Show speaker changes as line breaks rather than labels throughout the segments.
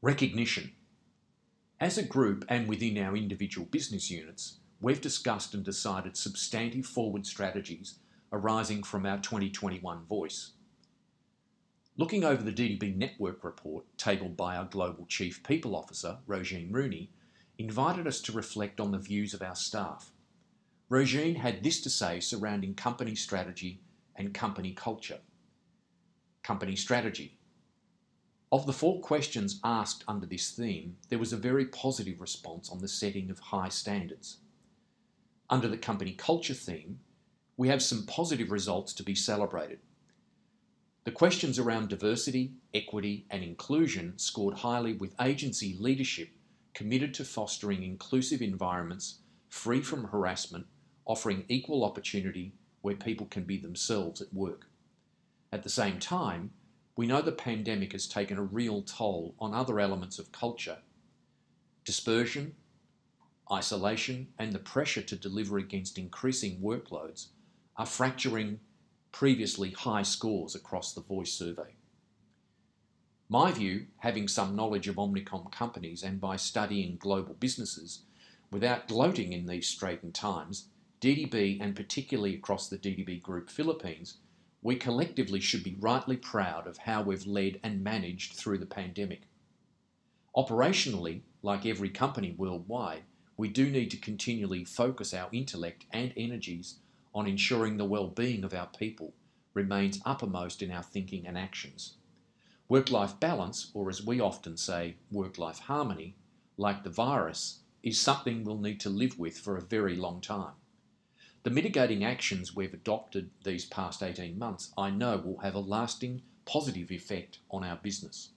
Recognition. As a group and within our individual business units, we've discussed and decided substantive forward strategies arising from our 2021 voice. Looking over the DDB network report tabled by our Global Chief People Officer, Rogine Rooney, invited us to reflect on the views of our staff. Rogine had this to say surrounding company strategy and company culture. Company strategy. Of the four questions asked under this theme, there was a very positive response on the setting of high standards. Under the company culture theme, we have some positive results to be celebrated. The questions around diversity, equity, and inclusion scored highly with agency leadership committed to fostering inclusive environments free from harassment, offering equal opportunity where people can be themselves at work. At the same time, we know the pandemic has taken a real toll on other elements of culture. Dispersion, isolation, and the pressure to deliver against increasing workloads are fracturing previously high scores across the voice survey. My view, having some knowledge of Omnicom companies and by studying global businesses, without gloating in these straitened times, DDB and particularly across the DDB Group Philippines we collectively should be rightly proud of how we've led and managed through the pandemic. Operationally, like every company worldwide, we do need to continually focus our intellect and energies on ensuring the well-being of our people remains uppermost in our thinking and actions. Work-life balance, or as we often say, work-life harmony, like the virus, is something we'll need to live with for a very long time. The mitigating actions we've adopted these past 18 months, I know, will have a lasting positive effect on our business.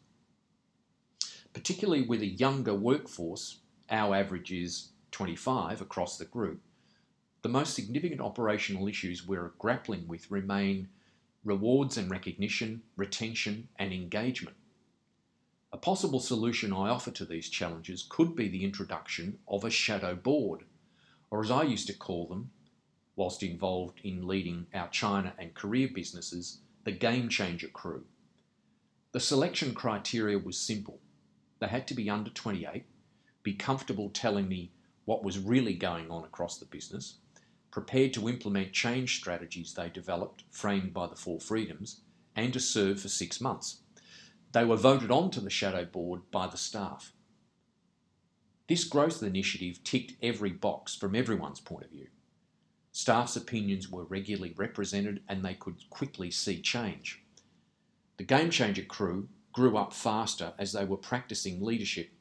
Particularly with a younger workforce, our average is 25 across the group, the most significant operational issues we're grappling with remain rewards and recognition, retention, and engagement. A possible solution I offer to these challenges could be the introduction of a shadow board, or as I used to call them, whilst involved in leading our China and Korea businesses, the Game Changer crew. The selection criteria was simple. They had to be under 28, be comfortable telling me what was really going on across the business, prepared to implement change strategies they developed, framed by the Four Freedoms, and to serve for six months. They were voted on to the Shadow Board by the staff. This growth initiative ticked every box from everyone's point of view. Staff's opinions were regularly represented and they could quickly see change. The Game Changer crew grew up faster as they were practicing leadership,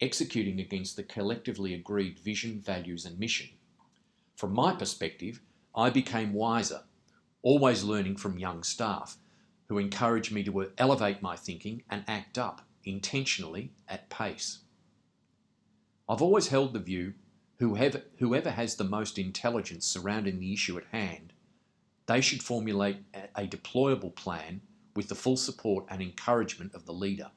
executing against the collectively agreed vision, values, and mission. From my perspective, I became wiser, always learning from young staff who encouraged me to elevate my thinking and act up intentionally at pace. I've always held the view whoever, whoever has the most intelligence surrounding the issue at hand, they should formulate a deployable plan with the full support and encouragement of the leader.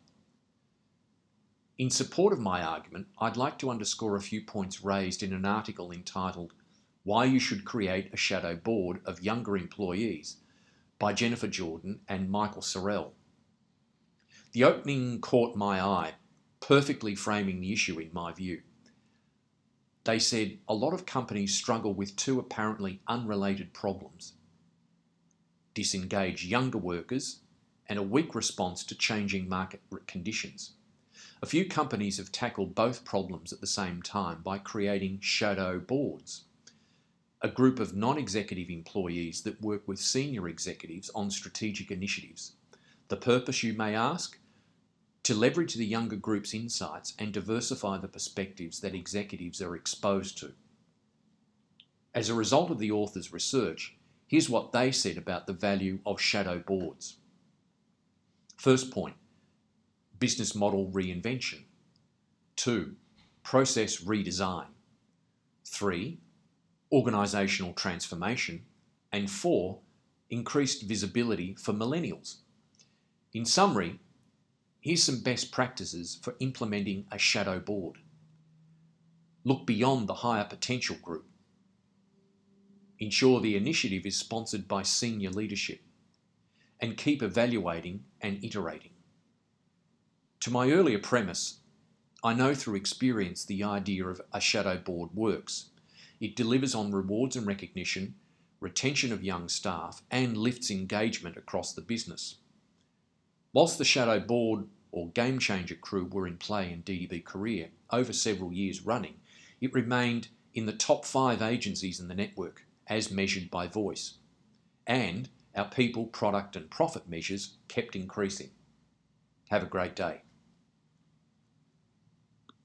In support of my argument, I'd like to underscore a few points raised in an article entitled Why You Should Create a Shadow Board of Younger Employees by Jennifer Jordan and Michael Sorell. The opening caught my eye, perfectly framing the issue in my view. They said a lot of companies struggle with two apparently unrelated problems disengage younger workers and a weak response to changing market conditions. A few companies have tackled both problems at the same time by creating shadow boards, a group of non executive employees that work with senior executives on strategic initiatives. The purpose, you may ask? To leverage the younger group's insights and diversify the perspectives that executives are exposed to. As a result of the author's research, here's what they said about the value of shadow boards. First point business model reinvention. Two, process redesign. Three, organisational transformation. And four, increased visibility for millennials. In summary, Here's some best practices for implementing a shadow board. Look beyond the higher potential group. Ensure the initiative is sponsored by senior leadership. And keep evaluating and iterating. To my earlier premise, I know through experience the idea of a shadow board works. It delivers on rewards and recognition, retention of young staff, and lifts engagement across the business. Whilst the shadow board or game changer crew were in play in DDB Korea over several years running, it remained in the top five agencies in the network, as measured by voice. And our people, product, and profit measures kept increasing. Have a great day.